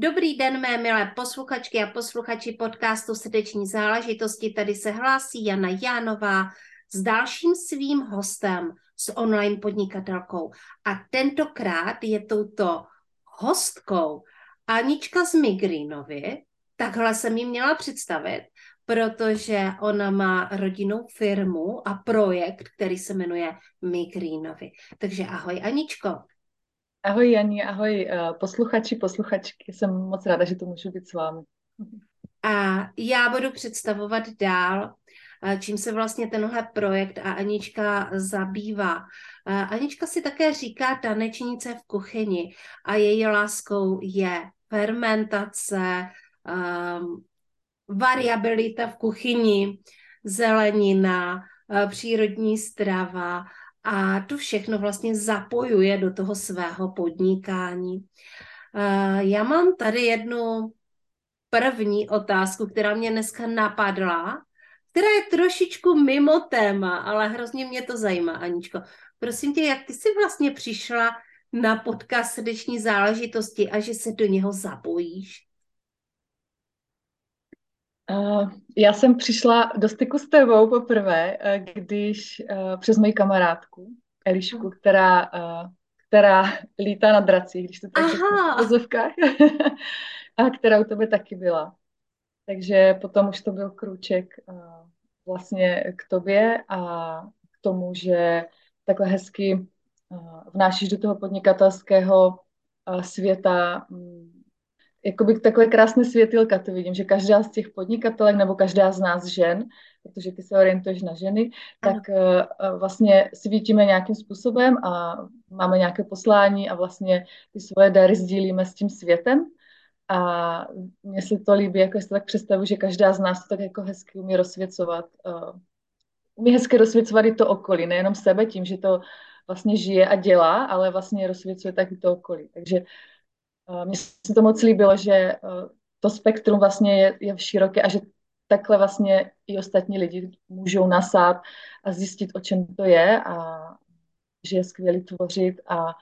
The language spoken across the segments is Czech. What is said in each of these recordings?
Dobrý den, mé milé posluchačky a posluchači podcastu Srdeční záležitosti. Tady se hlásí Jana Jánová s dalším svým hostem, s online podnikatelkou. A tentokrát je touto hostkou Anička z Migrínovy. Takhle jsem ji měla představit, protože ona má rodinnou firmu a projekt, který se jmenuje Migrínovy. Takže ahoj Aničko. Ahoj Janí, ahoj eh, posluchači, posluchačky. Jsem moc ráda, že tu můžu být s vámi. A já budu představovat dál, eh, čím se vlastně tenhle projekt a Anička zabývá. Eh, Anička si také říká tanečnice v kuchyni a její láskou je fermentace, um, variabilita v kuchyni, zelenina, přírodní strava a to všechno vlastně zapojuje do toho svého podnikání. Já mám tady jednu první otázku, která mě dneska napadla, která je trošičku mimo téma, ale hrozně mě to zajímá, Aničko. Prosím tě, jak ty jsi vlastně přišla na podcast srdeční záležitosti a že se do něho zapojíš? Uh, já jsem přišla do styku s tebou poprvé, uh, když uh, přes moji kamarádku Elišku, která, která lítá na dracích, když to tak řeknu a která u tebe taky byla. Takže potom už to byl krůček vlastně k tobě a k tomu, že takhle hezky vnášíš do toho podnikatelského světa mm, jakoby takové krásné světilka to vidím, že každá z těch podnikatelek nebo každá z nás žen, protože ty se orientuješ na ženy, tak uh, vlastně svítíme nějakým způsobem a máme nějaké poslání a vlastně ty svoje dary sdílíme s tím světem. A mně se to líbí, jako si tak představu, že každá z nás to tak jako hezky umí rozsvěcovat. Uh, umí hezky rozsvěcovat i to okolí, nejenom sebe tím, že to vlastně žije a dělá, ale vlastně rozsvěcuje taky to okolí. Takže mně se to moc líbilo, že eh, to spektrum vlastně je, je široké a že takhle vlastně i ostatní lidi můžou nasát a zjistit, o čem to je a že je skvělý tvořit a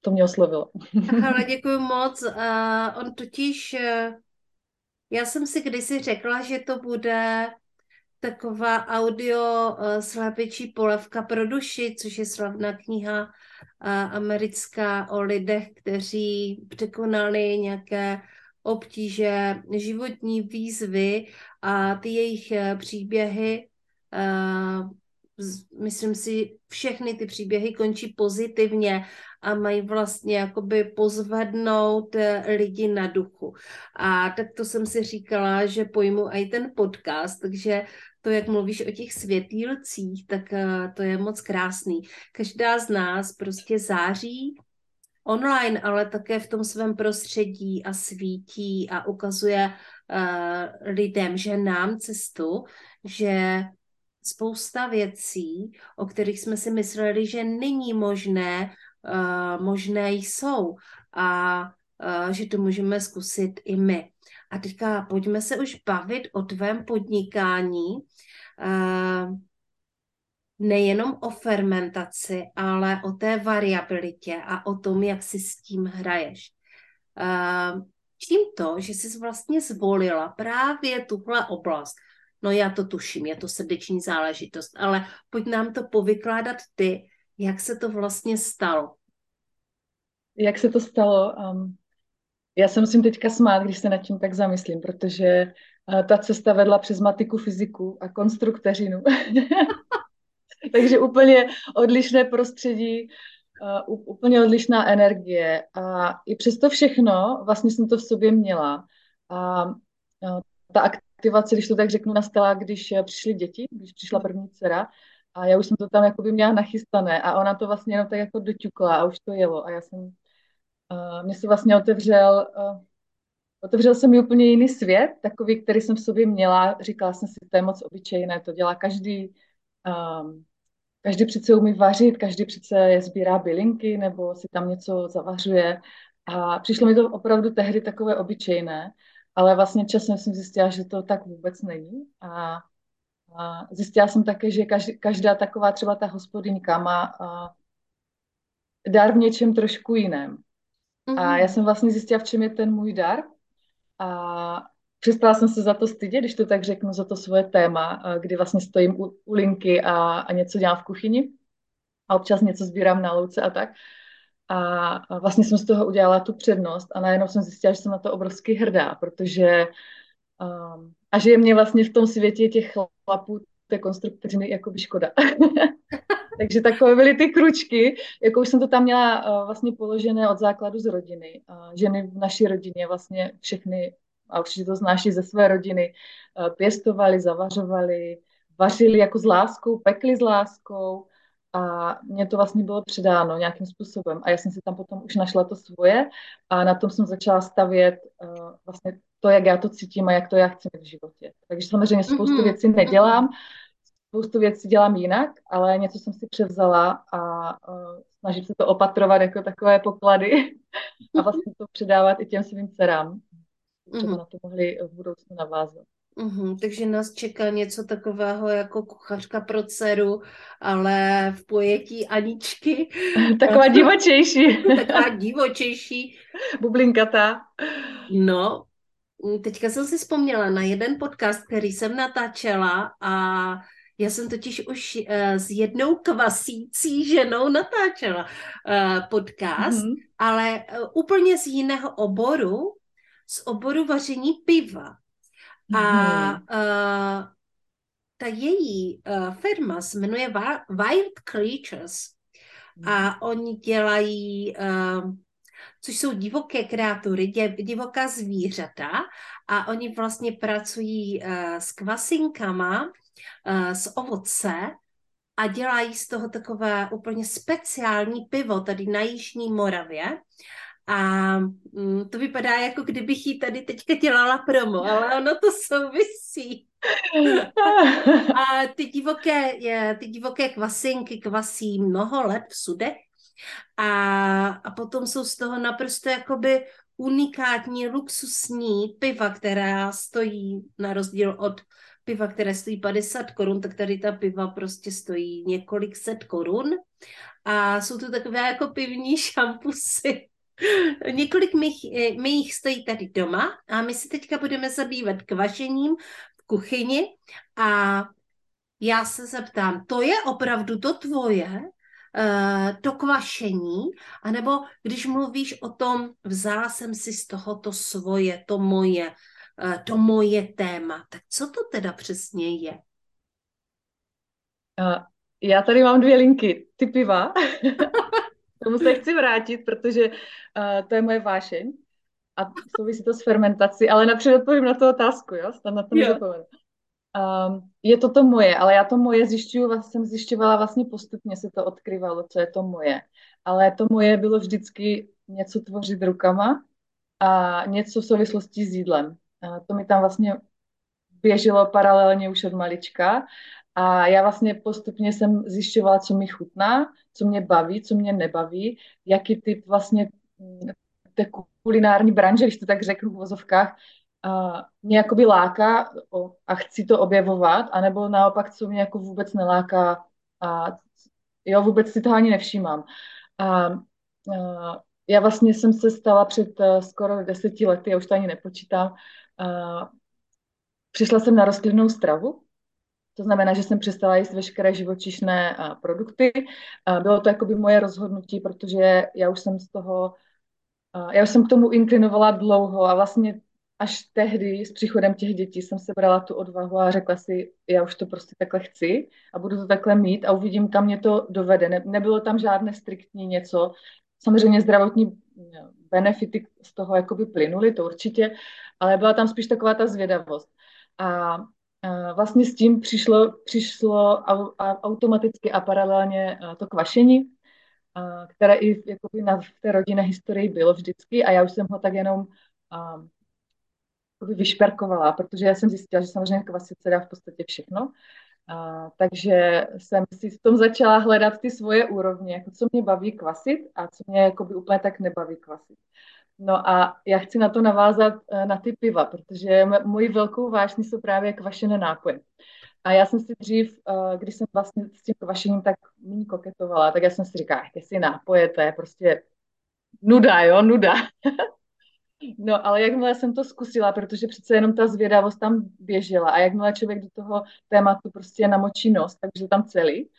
to mě oslovilo. Ale děkuji moc. Uh, on totiž, uh, já jsem si kdysi řekla, že to bude taková audio uh, slepičí polevka pro duši, což je slavná kniha americká o lidech, kteří překonali nějaké obtíže, životní výzvy a ty jejich eh, příběhy, eh, myslím si, všechny ty příběhy končí pozitivně a mají vlastně jakoby pozvednout eh, lidi na duchu. A tak to jsem si říkala, že pojmu i ten podcast, takže to, jak mluvíš o těch světýlcích, tak uh, to je moc krásný. Každá z nás prostě září online, ale také v tom svém prostředí a svítí a ukazuje uh, lidem, že nám cestu, že spousta věcí, o kterých jsme si mysleli, že není možné, uh, možné jsou a uh, že to můžeme zkusit i my. A teďka pojďme se už bavit o tvém podnikání, uh, nejenom o fermentaci, ale o té variabilitě a o tom, jak si s tím hraješ. Čím to, že jsi vlastně zvolila právě tuhle oblast, no já to tuším, je to srdeční záležitost, ale pojď nám to povykládat ty, jak se to vlastně stalo. Jak se to stalo? Um, já se musím teďka smát, když se nad tím tak zamyslím, protože uh, ta cesta vedla přes matiku, fyziku a konstrukteřinu. Takže úplně odlišné prostředí, uh, úplně odlišná energie. A i přesto všechno, vlastně jsem to v sobě měla. A uh, ta aktivace, když to tak řeknu, nastala, když přišly děti, když přišla první dcera. A já už jsem to tam jako by měla nachystané a ona to vlastně jenom tak jako doťukla a už to jelo. A já jsem uh, mě se vlastně otevřel uh, otevřel se mi úplně jiný svět, takový, který jsem v sobě měla. Říkala jsem si, to je moc obyčejné, to dělá každý. Um, každý přece umí vařit, každý přece sbírá bylinky nebo si tam něco zavařuje. A přišlo mi to opravdu tehdy takové obyčejné, ale vlastně časem jsem zjistila, že to tak vůbec není. A, a zjistila jsem také, že každá, taková třeba ta hospodyňka má dar v něčem trošku jiném. Mm-hmm. A já mhm. jsem vlastně zjistila, v čem je ten můj dar. A přestala jsem se za to stydět, když to tak řeknu, za to svoje téma, kdy vlastně stojím u, u linky a, a něco dělám v kuchyni a občas něco sbírám na louce a tak. A, a vlastně jsem z toho udělala tu přednost a najednou jsem zjistila, že jsem na to obrovsky hrdá, protože um, a že je mě vlastně v tom světě těch chlapů, té jako by škoda. Takže takové byly ty kručky, jako už jsem to tam měla uh, vlastně položené od základu z rodiny. Uh, ženy v naší rodině vlastně všechny, a určitě to znáš i ze své rodiny, uh, pěstovali, zavařovali, vařili jako s láskou, pekli s láskou a mně to vlastně bylo předáno nějakým způsobem. A já jsem si tam potom už našla to svoje a na tom jsem začala stavět uh, vlastně to, jak já to cítím a jak to já chci mít v životě. Takže samozřejmě spoustu mm-hmm. věcí nedělám, spoustu věcí dělám jinak, ale něco jsem si převzala a uh, snažím se to opatrovat jako takové poklady a vlastně to předávat i těm svým dcerám. Třeba mm-hmm. na to mohli v budoucnu navázat. Uhum, takže nás čeká něco takového jako kuchařka pro dceru, ale v pojetí Aničky. Taková divočejší. Taková divočejší. Bublinkatá. No, teďka jsem si vzpomněla na jeden podcast, který jsem natáčela a já jsem totiž už uh, s jednou kvasící ženou natáčela uh, podcast, mm-hmm. ale uh, úplně z jiného oboru, z oboru vaření piva. A uh, ta její uh, firma se jmenuje Wild Creatures a mhm. oni dělají, uh, což jsou divoké kreatury, divoká zvířata a oni vlastně pracují uh, s kvasinkama, z ovoce a dělají z toho takové úplně speciální pivo tady na Jižní Moravě. A mm, to vypadá, jako kdybych jí tady teďka dělala promo, ale ono to souvisí. A ty divoké, ty divoké kvasinky kvasí mnoho let v sudech a, a potom jsou z toho naprosto jakoby unikátní, luxusní piva, která stojí na rozdíl od piva, které stojí 50 korun, tak tady ta piva prostě stojí několik set korun. A jsou to takové jako pivní šampusy. Několik mých, eh, mých stojí tady doma a my se teďka budeme zabývat kvašením v kuchyni a já se zeptám, to je opravdu to tvoje, to kvašení, anebo když mluvíš o tom, vzala jsem si z toho to svoje, to moje, eh, to moje téma, tak co to teda přesně je? Já tady mám dvě linky. Ty piva. tomu se chci vrátit, protože uh, to je moje vášeň a souvisí to s fermentací, ale napřed odpovím na tu otázku, jo? Snad na to nezapomenu. Um, je to to moje, ale já to moje zjišťuju, vlastně jsem zjišťovala vlastně postupně se to odkryvalo, co je to moje. Ale to moje bylo vždycky něco tvořit rukama a něco v souvislosti s jídlem. A to mi tam vlastně běželo paralelně už od malička a já vlastně postupně jsem zjišťovala, co mi chutná, co mě baví, co mě nebaví, jaký typ vlastně mm, té kulinární branže, když to tak řeknu v vozovkách, uh, mě jakoby láká a chci to objevovat, anebo naopak, co mě jako vůbec neláká a jo, vůbec si toho ani nevšímám. A uh, já vlastně jsem se stala před uh, skoro deseti lety, já už to ani nepočítám, uh, přišla jsem na rostlinnou stravu, to znamená, že jsem přestala jíst veškeré živočišné produkty. Bylo to jakoby moje rozhodnutí, protože já už jsem z toho, já už jsem k tomu inklinovala dlouho a vlastně až tehdy s příchodem těch dětí jsem se brala tu odvahu a řekla si, já už to prostě takhle chci a budu to takhle mít a uvidím, kam mě to dovede. Ne, nebylo tam žádné striktní něco. Samozřejmě zdravotní benefity z toho jakoby plynuly, to určitě, ale byla tam spíš taková ta zvědavost. A vlastně s tím přišlo, přišlo automaticky a paralelně to kvašení, které i jakoby na, v té rodinné historii bylo vždycky a já už jsem ho tak jenom vyšperkovala, protože já jsem zjistila, že samozřejmě kvasit se dá v podstatě všechno. A, takže jsem si v tom začala hledat ty svoje úrovně, jako co mě baví kvasit a co mě jakoby úplně tak nebaví kvasit. No a já chci na to navázat eh, na ty piva, protože moji velkou vášní jsou právě kvašené nápoje. A já jsem si dřív, eh, když jsem vlastně s tím kvašením tak méně koketovala, tak já jsem si říkala, si nápoje, to je prostě nuda, jo, nuda. No, ale jakmile jsem to zkusila, protože přece jenom ta zvědavost tam běžela a jakmile člověk do toho tématu prostě namočí nos, takže tam celý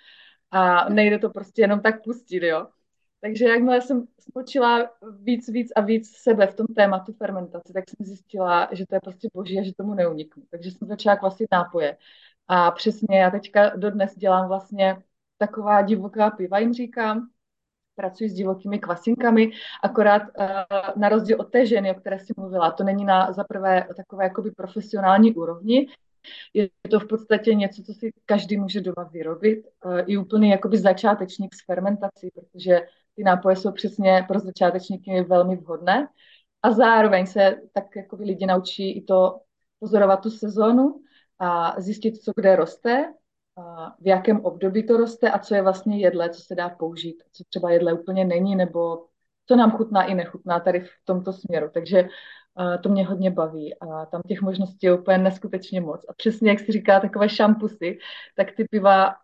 a nejde to prostě jenom tak pustit, jo. Takže jakmile jsem spočila víc, víc a víc sebe v tom tématu fermentace, tak jsem zjistila, že to je prostě boží a že tomu neuniknu. Takže jsem začala kvasit nápoje. A přesně já teďka dodnes dělám vlastně taková divoká piva, jim říkám, pracuji s divokými kvasinkami, akorát uh, na rozdíl od té ženy, o které jsi mluvila, to není na za prvé takové jakoby profesionální úrovni, je to v podstatě něco, co si každý může doma vyrobit, uh, i úplný jakoby začátečník s fermentací, protože ty nápoje jsou přesně pro začátečníky velmi vhodné. A zároveň se tak jakoby lidi naučí i to pozorovat tu sezónu a zjistit, co kde roste v jakém období to roste a co je vlastně jedle, co se dá použít, co třeba jedle úplně není, nebo co nám chutná i nechutná tady v tomto směru. Takže to mě hodně baví a tam těch možností je úplně neskutečně moc. A přesně, jak si říká, takové šampusy, tak ty piva,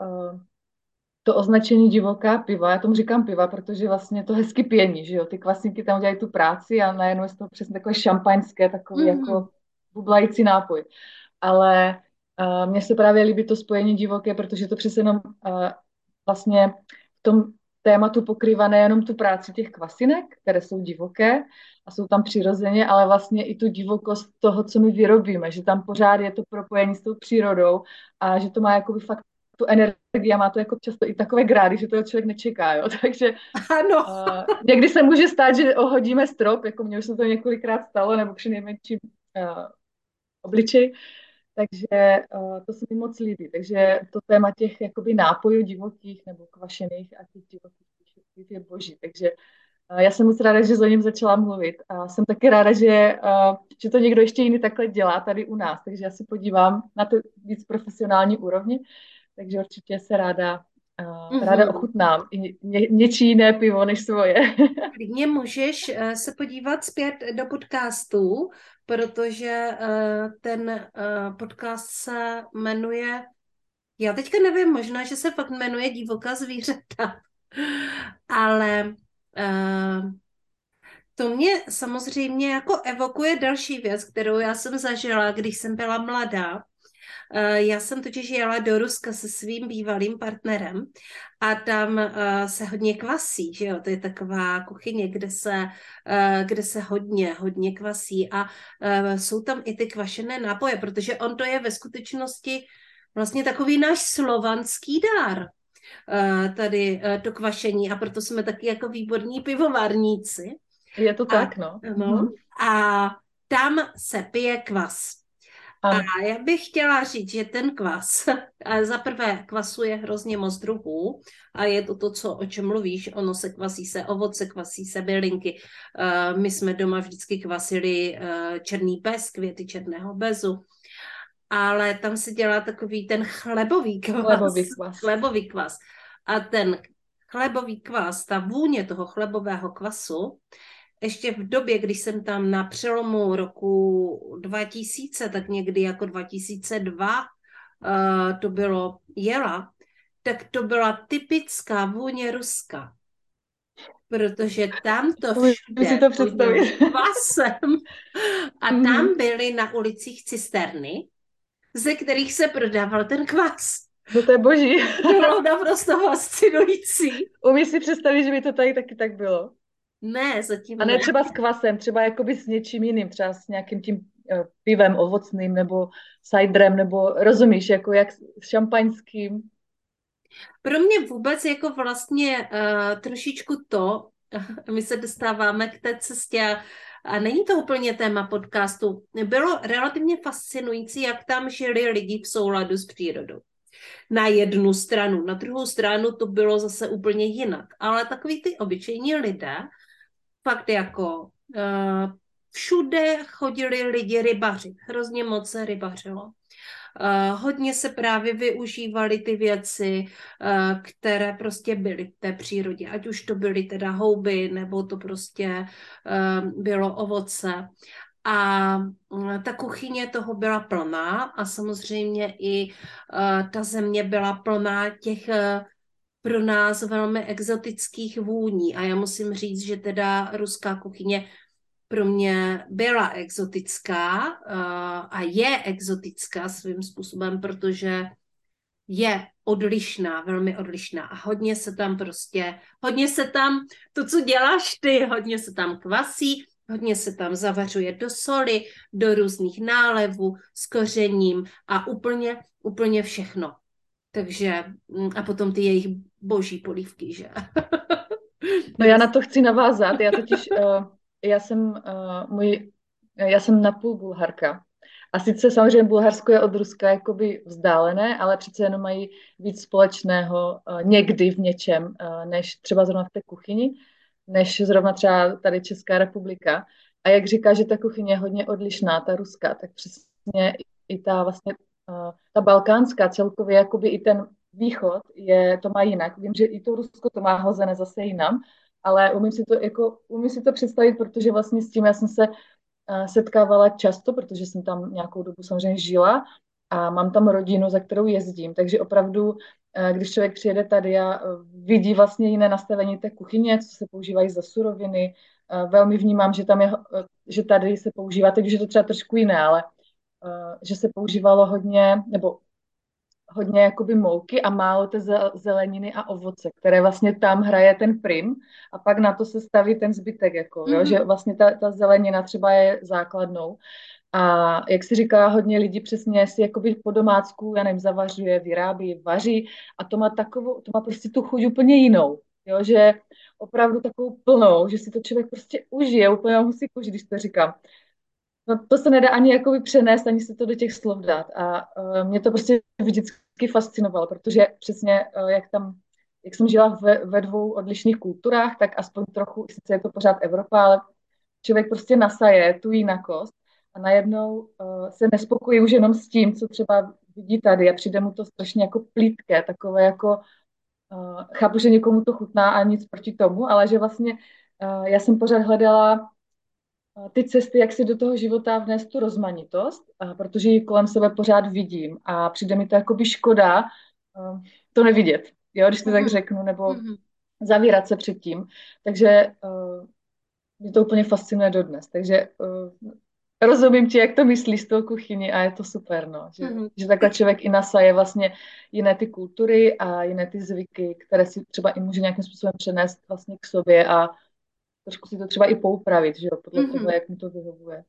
to označení divoká piva, já tomu říkám piva, protože vlastně to hezky pění, že jo, ty kvasinky tam dělají tu práci a najednou je to přesně takové šampaňské, takový mm. jako bublající nápoj. Ale Uh, mně se právě líbí to spojení divoké, protože to přece jenom uh, vlastně v tom tématu pokrývá nejenom tu práci těch kvasinek, které jsou divoké a jsou tam přirozeně, ale vlastně i tu divokost toho, co my vyrobíme, že tam pořád je to propojení s tou přírodou a že to má jakoby fakt tu energii a má to jako často i takové grády, že to člověk nečeká, jo. Takže ano. Uh, někdy se může stát, že ohodíme strop, jako mě už se to několikrát stalo, nebo při nejmenším uh, obličej, takže uh, to se mi moc líbí. Takže to téma těch jakoby nápojů divokých nebo kvašených a těch divokých je boží. Takže uh, já jsem moc ráda, že o něm začala mluvit a jsem taky ráda, že, uh, že to někdo ještě jiný takhle dělá tady u nás. Takže já se podívám na to víc profesionální úrovni, takže určitě se ráda mm-hmm. Ráda ochutnám i ně, něčí jiné pivo než svoje. Klidně můžeš se podívat zpět do podcastu, protože uh, ten uh, podcast se jmenuje, já teďka nevím, možná, že se fakt jmenuje Divoká zvířata, ale uh, to mě samozřejmě jako evokuje další věc, kterou já jsem zažila, když jsem byla mladá. Eh, já jsem totiž jela do Ruska se svým bývalým partnerem a tam uh, se hodně kvasí, že jo, to je taková kuchyně, kde se, uh, kde se hodně, hodně kvasí a jsou tam i ty kvašené nápoje, protože on to je ve skutečnosti vlastně takový náš slovanský dár, tady to kvašení a proto jsme taky jako výborní pivovarníci. Je to tak, no. no. Mhm. A tam se pije kvas. A já bych chtěla říct, že ten kvas, za prvé kvasu je hrozně moc druhů a je to to, co, o čem mluvíš, ono se kvasí se ovoce, kvasí se bylinky. Uh, my jsme doma vždycky kvasili uh, černý bez, květy černého bezu, ale tam se dělá takový ten chlebový kvas. Chlebový kvas. Chlebový kvas. A ten chlebový kvas, ta vůně toho chlebového kvasu, ještě v době, když jsem tam na přelomu roku 2000, tak někdy jako 2002 uh, eh, to bylo jela, tak to byla typická vůně Ruska. Protože tam to všude si to představit. A mhm. tam byly na ulicích cisterny, ze kterých se prodával ten kvas. No to je boží. To bylo naprosto fascinující. Umíš si představit, že by to tady taky tak bylo? Ne, zatím A ne, ne třeba s kvasem, třeba jakoby s něčím jiným, třeba s nějakým tím uh, pivem ovocným nebo ciderem, nebo rozumíš, jako jak s šampaňským. Pro mě vůbec jako vlastně uh, trošičku to, my se dostáváme k té cestě a není to úplně téma podcastu, bylo relativně fascinující, jak tam žili lidi v souladu s přírodou. Na jednu stranu, na druhou stranu to bylo zase úplně jinak. Ale takový ty obyčejní lidé fakt jako uh, všude chodili lidi rybaři, hrozně moc se rybařilo. Uh, hodně se právě využívaly ty věci, uh, které prostě byly v té přírodě, ať už to byly teda houby, nebo to prostě bylo ovoce. A ta kuchyně toho byla plná a samozřejmě i ta země byla plná těch pro nás velmi exotických vůní. A já musím říct, že teda ruská kuchyně pro mě byla exotická uh, a je exotická svým způsobem, protože je odlišná, velmi odlišná a hodně se tam prostě, hodně se tam, to, co děláš ty, hodně se tam kvasí, hodně se tam zavařuje do soli, do různých nálevů s kořením a úplně, úplně všechno. Takže mm, a potom ty jejich boží polívky, že? no já na to chci navázat, já totiž, uh, já jsem uh, můj, já jsem napůl bulharka. A sice samozřejmě Bulharsko je od Ruska jakoby vzdálené, ale přece jenom mají víc společného uh, někdy v něčem, uh, než třeba zrovna v té kuchyni, než zrovna třeba tady Česká republika. A jak říká, že ta kuchyně je hodně odlišná, ta ruská, tak přesně i ta vlastně ta balkánská celkově, jakoby i ten východ je, to má jinak. Vím, že i to Rusko to má hozené zase jinam, ale umím si to, jako, umím si to představit, protože vlastně s tím já jsem se setkávala často, protože jsem tam nějakou dobu samozřejmě žila a mám tam rodinu, za kterou jezdím, takže opravdu, když člověk přijede tady a vidí vlastně jiné nastavení té kuchyně, co se používají za suroviny, velmi vnímám, že tam je, že tady se používá, už je to třeba trošku jiné, ale Eh, že se používalo hodně, nebo hodně jakoby mouky a málo té zeleniny a ovoce, které vlastně tam hraje ten prim a pak na to se staví ten zbytek, jako, mm-hmm. jo, mhm. že vlastně ta, ta zelenina třeba je základnou. A jak si říká, hodně lidí přesně si jakoby po domácku, já nevím, zavařuje, vyrábí, vaří a to má takovou, to má prostě tu chuť úplně jinou. Jo, že opravdu takovou plnou, že si to člověk prostě užije, úplně musí kužit, když to říkám. No to se nedá ani jakoby přenést, ani se to do těch slov dát. A uh, mě to prostě vždycky fascinovalo, protože přesně uh, jak tam, jak jsem žila ve, ve dvou odlišných kulturách, tak aspoň trochu, sice je to pořád Evropa, ale člověk prostě nasaje tu jinakost a najednou uh, se nespokojí už jenom s tím, co třeba vidí tady a přijde mu to strašně jako plítké, takové jako, uh, chápu, že někomu to chutná a nic proti tomu, ale že vlastně uh, já jsem pořád hledala ty cesty, jak si do toho života vnést tu rozmanitost, protože ji kolem sebe pořád vidím a přijde mi to jako by škoda to nevidět, jo, když to tak mhm. řeknu, nebo mhm. zavírat se před tím. Takže mě to úplně fascinuje dodnes. Takže rozumím ti, jak to myslíš z toho kuchyni a je to super, no. Že, mm-hmm. že takhle člověk i nasaje vlastně jiné ty kultury a jiné ty zvyky, které si třeba i může nějakým způsobem přenést vlastně k sobě a trošku si to třeba i poupravit, že jo, podle mm-hmm. toho, jak mu to vyhovuje.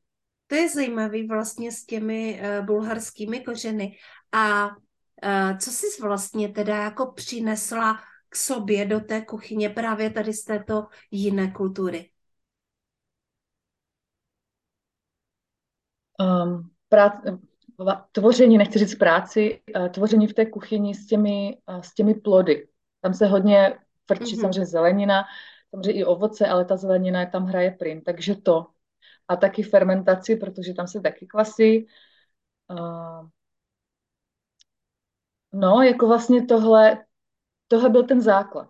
To je zajímavý vlastně s těmi uh, bulharskými kořeny. A uh, co jsi vlastně teda jako přinesla k sobě do té kuchyně právě tady z této jiné kultury? Um, prác, tvoření, nechci říct práci, tvoření v té kuchyni s těmi, s těmi plody. Tam se hodně frčí mm-hmm. samozřejmě zelenina, samozřejmě i ovoce, ale ta zelenina je tam hraje prim, takže to. A taky fermentaci, protože tam se taky kvasí. Uh, no, jako vlastně tohle, tohle byl ten základ.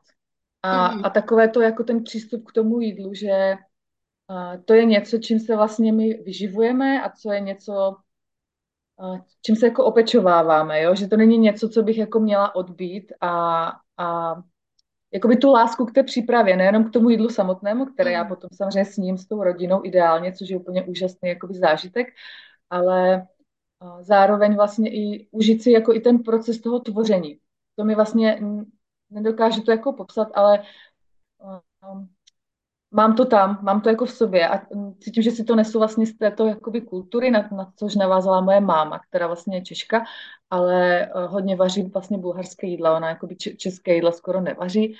A, mm. a takové to jako ten přístup k tomu jídlu, že uh, to je něco, čím se vlastně my vyživujeme a co je něco, uh, čím se jako opečováváme, jo? že to není něco, co bych jako měla odbít a, a jakoby tu lásku k té přípravě, nejenom k tomu jídlu samotnému, které já mm. potom samozřejmě s ním, s tou rodinou ideálně, což je úplně úžasný jakoby zážitek, ale zároveň vlastně i užít si jako i ten proces toho tvoření. To mi vlastně nedokážu to jako popsat, ale um, mám to tam, mám to jako v sobě a cítím, že si to nesu vlastně z této jakoby kultury, na, na což navázala moje máma, která vlastně je Češka, ale uh, hodně vaří vlastně bulharské jídla, ona jakoby české jídla skoro nevaří,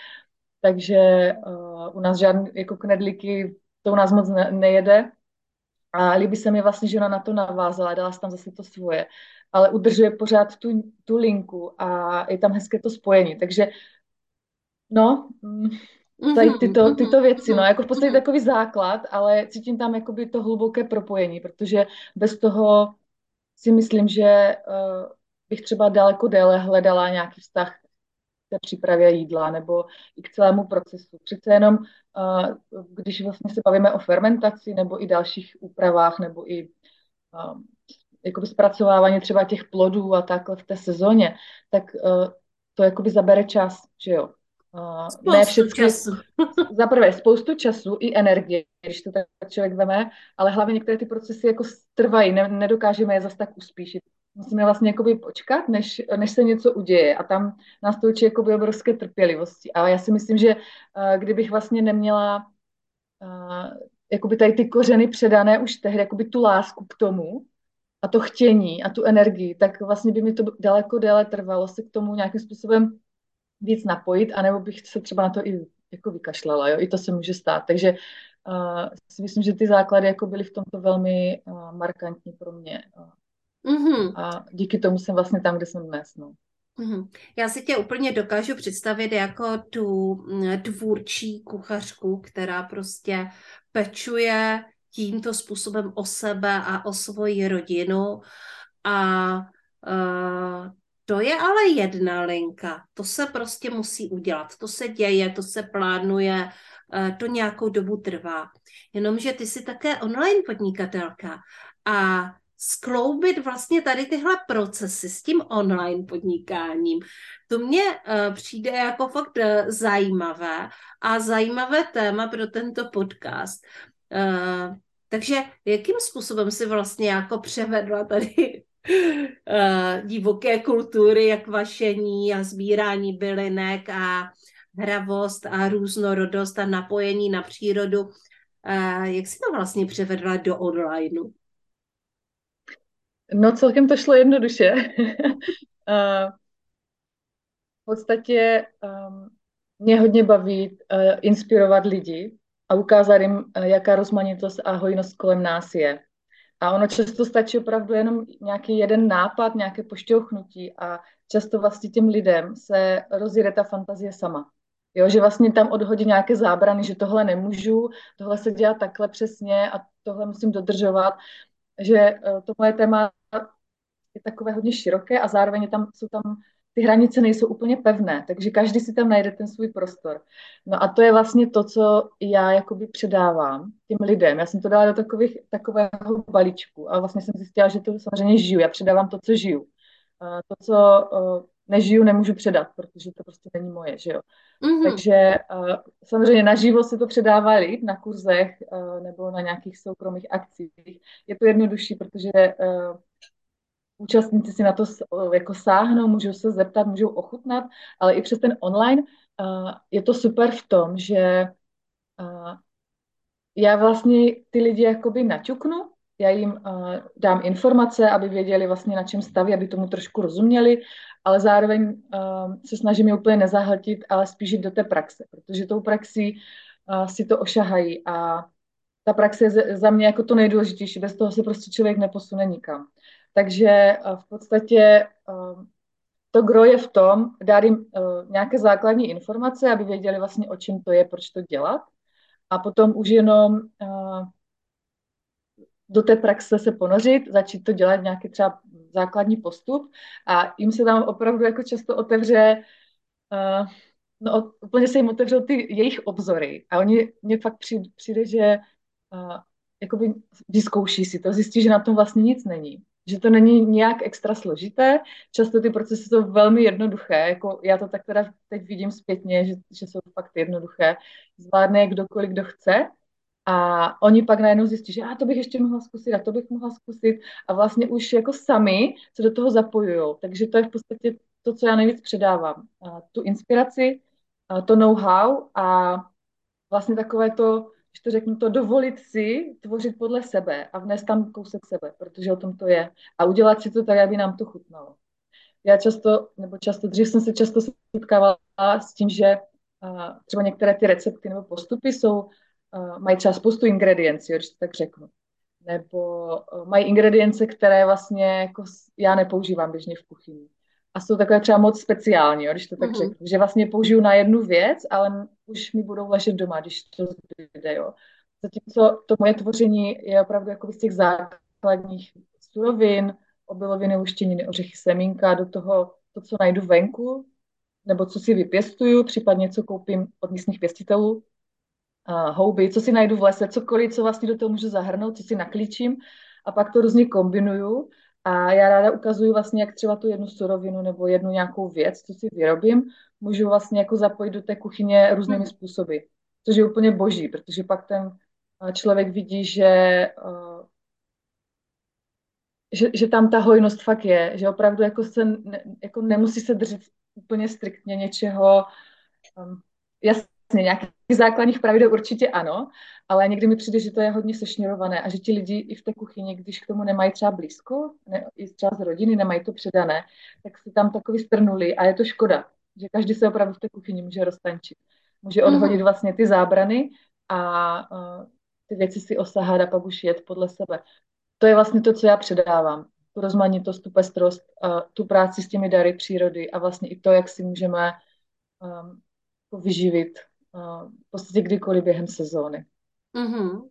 takže uh, u nás žádné jako knedlíky, to u nás moc ne, nejede. A líbí se mi vlastně, že ona na to navázala, dala si tam zase to svoje, ale udržuje pořád tu, tu linku a je tam hezké to spojení, takže no, mm, tady mhm, tyto, mhm, tyto věci, no, jako v podstatě takový základ, ale cítím tam jakoby to hluboké propojení, protože bez toho si myslím, že uh, bych třeba daleko déle hledala nějaký vztah k té přípravě jídla nebo i k celému procesu. Přece jenom, uh, když vlastně se bavíme o fermentaci nebo i dalších úpravách nebo i uh, jakoby zpracovávání třeba těch plodů a takhle v té sezóně, tak uh, to jakoby zabere čas, že jo. Uh, ne všechny, času. za prvé spoustu času i energie, když to tak člověk veme, ale hlavně některé ty procesy jako trvají, ne, nedokážeme je zase tak uspíšit. Musíme vlastně jakoby počkat, než, než se něco uděje a tam nás to učí jakoby obrovské trpělivosti. Ale já si myslím, že uh, kdybych vlastně neměla uh, jakoby tady ty kořeny předané už tehdy, jakoby tu lásku k tomu, a to chtění a tu energii, tak vlastně by mi to daleko déle trvalo se k tomu nějakým způsobem víc napojit, anebo bych se třeba na to i jako vykašlala, jo? i to se může stát. Takže uh, si myslím, že ty základy jako byly v tomto velmi uh, markantní pro mě. Mm-hmm. A díky tomu jsem vlastně tam, kde jsem dnes. No. Mm-hmm. Já si tě úplně dokážu představit jako tu mm, tvůrčí kuchařku, která prostě pečuje tímto způsobem o sebe a o svoji rodinu a uh, to je ale jedna linka. To se prostě musí udělat. To se děje, to se plánuje, uh, to nějakou dobu trvá. Jenomže ty jsi také online podnikatelka a skloubit vlastně tady tyhle procesy s tím online podnikáním, to mně uh, přijde jako fakt uh, zajímavé a zajímavé téma pro tento podcast. Takže jakým způsobem si vlastně jako převedla tady divoké kultury, jak vašení a sbírání bylinek a hravost a různorodost a napojení na přírodu. Uh, jak si to vlastně převedla do onlineu? No celkem to šlo jednoduše. uh, v podstatě um, mě hodně baví inspirovat lidi a ukázat jim, eh, jaká rozmanitost a hojnost kolem nás je. A ono často stačí opravdu jenom nějaký jeden nápad, nějaké pošťouchnutí a často vlastně těm lidem se rozjede ta fantazie sama. Jo, že vlastně tam odhodí nějaké zábrany, že tohle nemůžu, tohle se dělá takhle přesně a tohle musím dodržovat. Že eh, to moje téma je takové hodně široké a zároveň tam, jsou tam ty hranice nejsou úplně pevné, takže každý si tam najde ten svůj prostor. No a to je vlastně to, co já jakoby předávám těm lidem. Já jsem to dala do takových, takového balíčku a vlastně jsem zjistila, že to samozřejmě žiju. Já předávám to, co žiju. To, co nežiju, nemůžu předat, protože to prostě není moje, že jo. Mm-hmm. Takže samozřejmě naživo se to předává lid na kurzech nebo na nějakých soukromých akcích. Je to jednodušší, protože účastníci si na to jako sáhnou, můžou se zeptat, můžou ochutnat, ale i přes ten online uh, je to super v tom, že uh, já vlastně ty lidi jakoby naťuknu, já jim uh, dám informace, aby věděli vlastně na čem staví, aby tomu trošku rozuměli, ale zároveň uh, se snažím je úplně nezahltit, ale spíš jít do té praxe, protože tou praxí uh, si to ošahají a ta praxe je za mě jako to nejdůležitější, bez toho se prostě člověk neposune nikam. Takže eh, v podstatě eh, to gro je v tom, dát jim eh, nějaké základní informace, aby věděli vlastně, o čem to je, proč to dělat. A potom už jenom do té praxe se ponořit, začít to dělat nějaký třeba základní postup. A jim se tam opravdu jako často otevře, no úplně se jim otevřou ty jejich obzory. A oni, mně fakt přijde, přijde že jakoby vyzkouší si to, zjistí, že na tom vlastně nic není že to není nějak extra složité. Často ty procesy jsou velmi jednoduché, jako já to tak teda teď vidím zpětně, že, že jsou fakt jednoduché. Zvládne je kdokoliv, kdo chce a oni pak najednou zjistí, že a to bych ještě mohla zkusit a to bych mohla zkusit a vlastně už jako sami se do toho zapojují. Takže to je v podstatě to, co já nejvíc předávám. A tu inspiraci, a to know-how a vlastně takové to když to řeknu, to dovolit si tvořit podle sebe a vnést tam kousek sebe, protože o tom to je. A udělat si to tak, aby nám to chutnalo. Já často, nebo často, dřív jsem se často setkávala s tím, že uh, třeba některé ty recepty nebo postupy jsou, uh, mají třeba spoustu ingrediencí, když to tak řeknu. Nebo uh, mají ingredience, které vlastně jako já nepoužívám běžně v kuchyni. A jsou takové třeba moc speciální, jo, když to tak mm-hmm. řeknu. Že vlastně použiju na jednu věc, ale už mi budou ležet doma, když to zbyde, jo. Zatímco to moje tvoření je opravdu jako z těch základních surovin, obiloviny, luštěniny, ořechy, semínka, do toho to, co najdu venku, nebo co si vypěstuju, případně co koupím od místních pěstitelů, uh, houby, co si najdu v lese, cokoliv, co vlastně do toho můžu zahrnout, co si naklíčím a pak to různě kombinuju a já ráda ukazuju vlastně, jak třeba tu jednu surovinu nebo jednu nějakou věc, co si vyrobím, můžu vlastně jako zapojit do té kuchyně různými hmm. způsoby, což je úplně boží, protože pak ten člověk vidí, že, že, že tam ta hojnost fakt je, že opravdu jako se jako nemusí se držet úplně striktně něčeho, um, jasně, nějakých základních pravidel určitě ano, ale někdy mi přijde, že to je hodně sešněrované a že ti lidi i v té kuchyni, když k tomu nemají třeba blízko, ne, i třeba z rodiny nemají to předané, tak si tam takový strnuli a je to škoda, že každý se opravdu v té kuchyni může roztančit. Může odhodit mm-hmm. vlastně ty zábrany a uh, ty věci si osahat a pak už jet podle sebe. To je vlastně to, co já předávám. Tu rozmanitost, tu pestrost, uh, tu práci s těmi dary přírody a vlastně i to, jak si můžeme um, vyživit v podstatě kdykoliv během sezóny. Mm-hmm.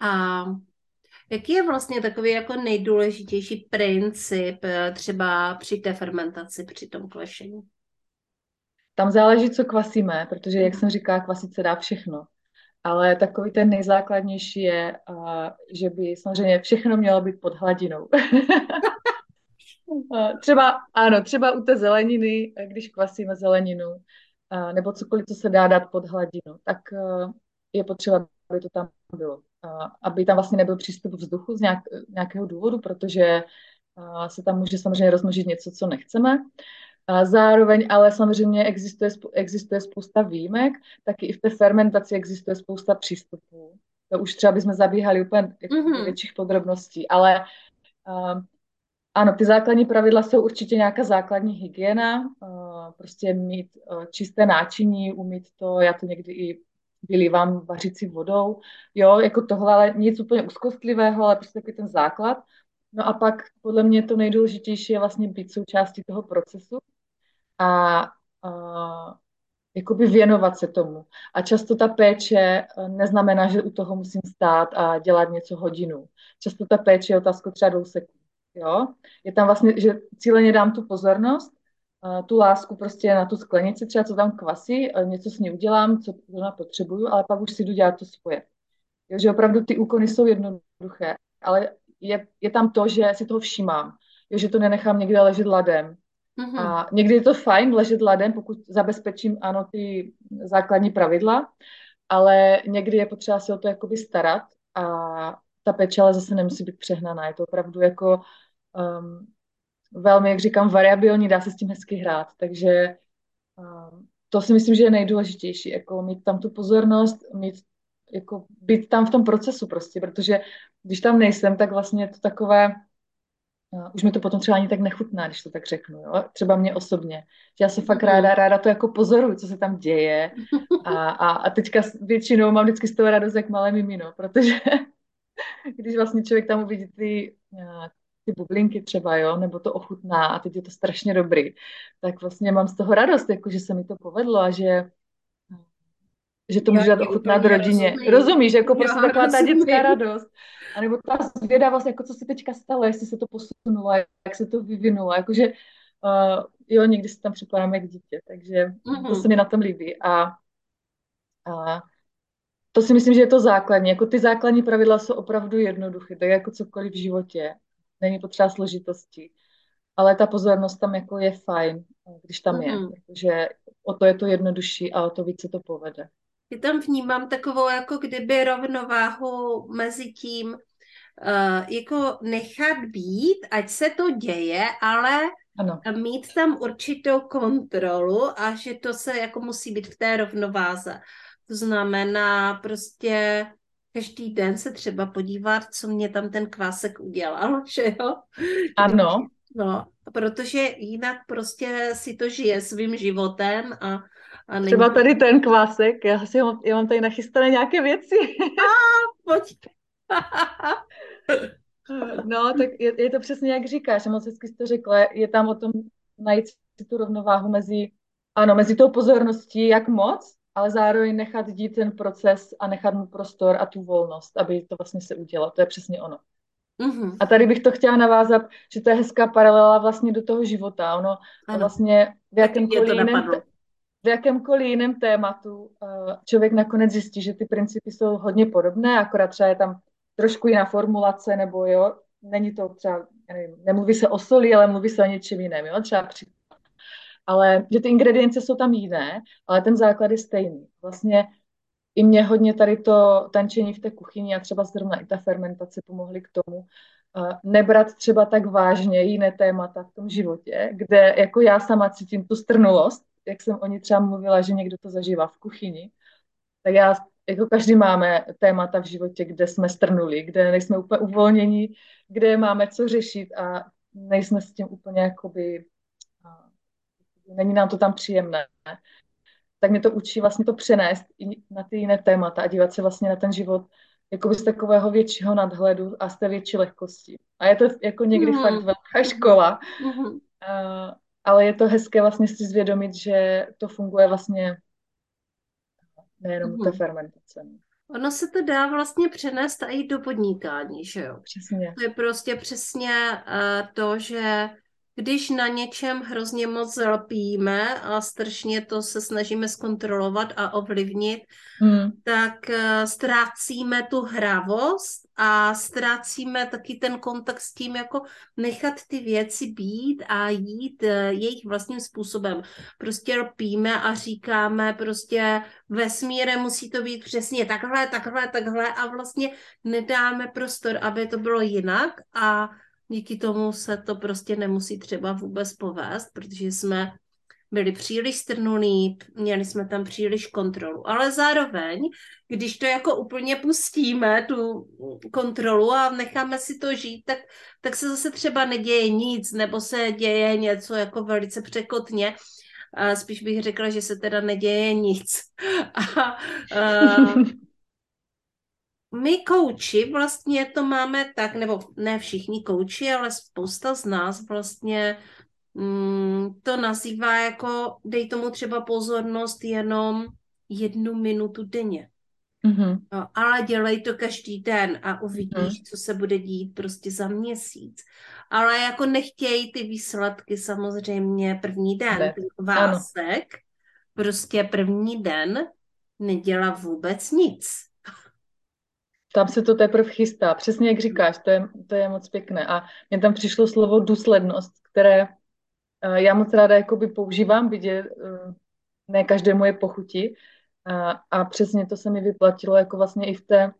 A jaký je vlastně takový jako nejdůležitější princip eh, třeba při té fermentaci, při tom klešení? Tam záleží, co kvasíme, protože, jak jsem říkala, kvasit se dá všechno. Ale takový ten nejzákladnější je, uh, že by samozřejmě všechno mělo být pod hladinou. třeba, ano, třeba u té zeleniny, když kvasíme zeleninu, nebo cokoliv, co se dá dát pod hladinu, tak uh, je potřeba, aby to tam bylo. Aby tam vlastně nebyl přístup vzduchu z nějak, nějakého důvodu, protože se tam může samozřejmě rozmnožit něco, co nechceme. A zároveň ale samozřejmě existuje, existuje spousta výjimek, taky i v té fermentaci existuje spousta přístupů. To už třeba bychom zabíhali úplně jako mm-hmm. větších podrobností, ale uh, ano, ty základní pravidla jsou určitě nějaká základní hygiena, uh, prostě mít uh, čisté náčiní, umít to, já to někdy i vylívám vařící vodou, jo, jako tohle, ale nic úplně úzkostlivého, ale prostě takový ten základ. No a pak podle mě to nejdůležitější je vlastně být součástí toho procesu a, a jakoby věnovat se tomu. A často ta péče eh, neznamená, že u toho musím stát a dělat něco hodinu. Často ta péče je otázka třeba dvou sekund. Jo? Je tam vlastně, že cíleně dám tu pozornost tu lásku prostě na tu sklenici, třeba co tam kvasí, něco s ní udělám, co ona potřebuju, ale pak už si jdu dělat to svoje. Jo, že opravdu ty úkony jsou jednoduché, ale je, je tam to, že si toho všímám, jo, že to nenechám někde ležet ladem. Mm-hmm. A někdy je to fajn ležet ladem, pokud zabezpečím, ano, ty základní pravidla, ale někdy je potřeba se o to jakoby starat a ta péče ale zase nemusí být přehnaná. Je to opravdu jako um, velmi, jak říkám, variabilní, dá se s tím hezky hrát, takže um, to si myslím, že je nejdůležitější, jako mít tam tu pozornost, mít, jako být tam v tom procesu prostě, protože když tam nejsem, tak vlastně je to takové, uh, už mi to potom třeba ani tak nechutná, když to tak řeknu, jo? třeba mě osobně. Já se fakt ráda, ráda to jako pozoruju, co se tam děje a, a, a teďka většinou mám vždycky z toho radost jak malé mimino, protože když vlastně člověk tam uvidí ty, uh, ty bublinky třeba, jo, nebo to ochutná a teď je to strašně dobrý, tak vlastně mám z toho radost, jako že se mi to povedlo a že že to může dát ochutnat rodině. Rozumím. Rozumíš, jako prostě taková rozumím. ta dětská radost. A nebo ta zvědavost, jako co se teďka stalo, jestli se to posunulo, jak se to vyvinulo, jakože uh, jo, někdy se tam připadáme jak dítě, takže mm-hmm. to se mi na tom líbí. A, a to si myslím, že je to základní. Jako ty základní pravidla jsou opravdu jednoduché, tak jako cokoliv v životě není potřeba složitosti. Ale ta pozornost tam jako je fajn, když tam mm-hmm. je, mhm. protože o to je to jednodušší a o to více to povede. Já tam vnímám takovou jako kdyby rovnováhu mezi tím, uh, jako nechat být, ať se to děje, ale ano. mít tam určitou kontrolu a že to se jako musí být v té rovnováze. To znamená prostě každý den se třeba podívat, co mě tam ten kvásek udělal, že jo? Ano. No, protože jinak prostě si to žije svým životem a, a není... Třeba tady ten kvásek, já, si ho, já mám tady nachystané nějaké věci. A, pojď. no, tak je, je to přesně jak říkáš, moc hezky jsi to řekla, je tam o tom najít si tu rovnováhu mezi, ano, mezi tou pozorností, jak moc, ale zároveň nechat dít ten proces a nechat mu prostor a tu volnost, aby to vlastně se udělalo. To je přesně ono. Mm-hmm. A tady bych to chtěla navázat, že to je hezká paralela vlastně do toho života. Ono ano. vlastně v jakémkoliv, jiném, v jakémkoliv jiném tématu eh, člověk nakonec zjistí, že ty principy jsou hodně podobné, akorát třeba je tam trošku jiná formulace, nebo jo, není to třeba, nevím, nemluví se o soli, ale mluví se o něčem jiném, jo, třeba při... Ale že ty ingredience jsou tam jiné, ale ten základ je stejný. Vlastně i mě hodně tady to tančení v té kuchyni a třeba zrovna i ta fermentace pomohly k tomu, uh, nebrat třeba tak vážně jiné témata v tom životě, kde jako já sama cítím tu strnulost, jak jsem o ní třeba mluvila, že někdo to zažívá v kuchyni, tak já, jako každý máme témata v životě, kde jsme strnuli, kde nejsme úplně uvolnění, kde máme co řešit a nejsme s tím úplně jakoby, není nám to tam příjemné. Tak mě to učí vlastně to přenést i na ty jiné témata a dívat se vlastně na ten život jakoby z takového většího nadhledu a z té větší lehkosti. A je to jako někdy mm. fakt velká škola, mm. uh, ale je to hezké vlastně si zvědomit, že to funguje vlastně nejenom mm. té fermentace. No. Ono se to dá vlastně přenést i do podnikání, že jo? Přesně. To je prostě přesně uh, to, že když na něčem hrozně moc lpíme a strašně to se snažíme zkontrolovat a ovlivnit, hmm. tak uh, ztrácíme tu hravost a ztrácíme taky ten kontakt s tím, jako nechat ty věci být a jít uh, jejich vlastním způsobem. Prostě lpíme a říkáme prostě vesmíre musí to být přesně takhle, takhle, takhle a vlastně nedáme prostor, aby to bylo jinak a díky tomu se to prostě nemusí třeba vůbec povést, protože jsme byli příliš strnulí, měli jsme tam příliš kontrolu. Ale zároveň, když to jako úplně pustíme, tu kontrolu a necháme si to žít, tak, tak se zase třeba neděje nic, nebo se děje něco jako velice překotně. A spíš bych řekla, že se teda neděje nic. A, a my kouči vlastně to máme tak, nebo ne všichni kouči, ale spousta z nás vlastně mm, to nazývá jako, dej tomu třeba pozornost jenom jednu minutu denně. Mm-hmm. No, ale dělej to každý den a uvidíš, mm. co se bude dít prostě za měsíc. Ale jako nechtějí ty výsledky samozřejmě první den. Ne. Vásek ano. prostě první den nedělá vůbec nic. Tam se to teprve chystá. Přesně jak říkáš, to je, to je moc pěkné. A mně tam přišlo slovo důslednost, které uh, já moc ráda jakoby používám, vidět, uh, ne každému je pochutí. A, a přesně to se mi vyplatilo jako vlastně i v té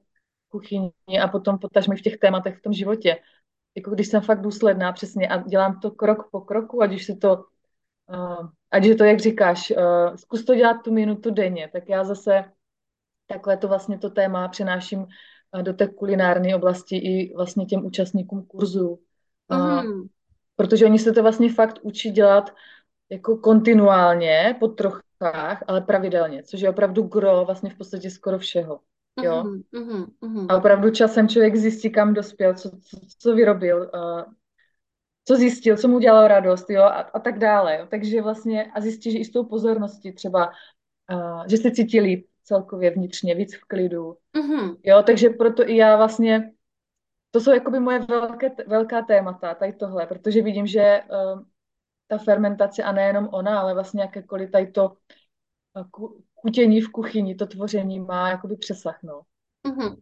kuchyni a potom potažme v těch tématech v tom životě. Jako když jsem fakt důsledná přesně a dělám to krok po kroku, ať už se to, ať je to, jak říkáš, zkus to dělat tu minutu denně, tak já zase takhle to vlastně to téma přenáším do té kulinární oblasti i vlastně těm účastníkům kurzu. Mm. Protože oni se to vlastně fakt učí dělat jako kontinuálně, po trochách, ale pravidelně, což je opravdu gro vlastně v podstatě skoro všeho. Jo? Mm, mm, A opravdu časem člověk zjistí, kam dospěl, co, co, co vyrobil, uh, co zjistil, co mu dělalo radost, jo, a, a tak dále. Jo? Takže vlastně a zjistí, že i s tou pozorností třeba, uh, že se cítí líp, celkově vnitřně, víc v klidu. Mm-hmm. Jo, takže proto i já vlastně, to jsou jakoby moje velké, velká témata, tady tohle, protože vidím, že uh, ta fermentace a nejenom ona, ale vlastně jakékoliv tady to uh, kutění v kuchyni, to tvoření má jakoby přesah, no. Mm-hmm.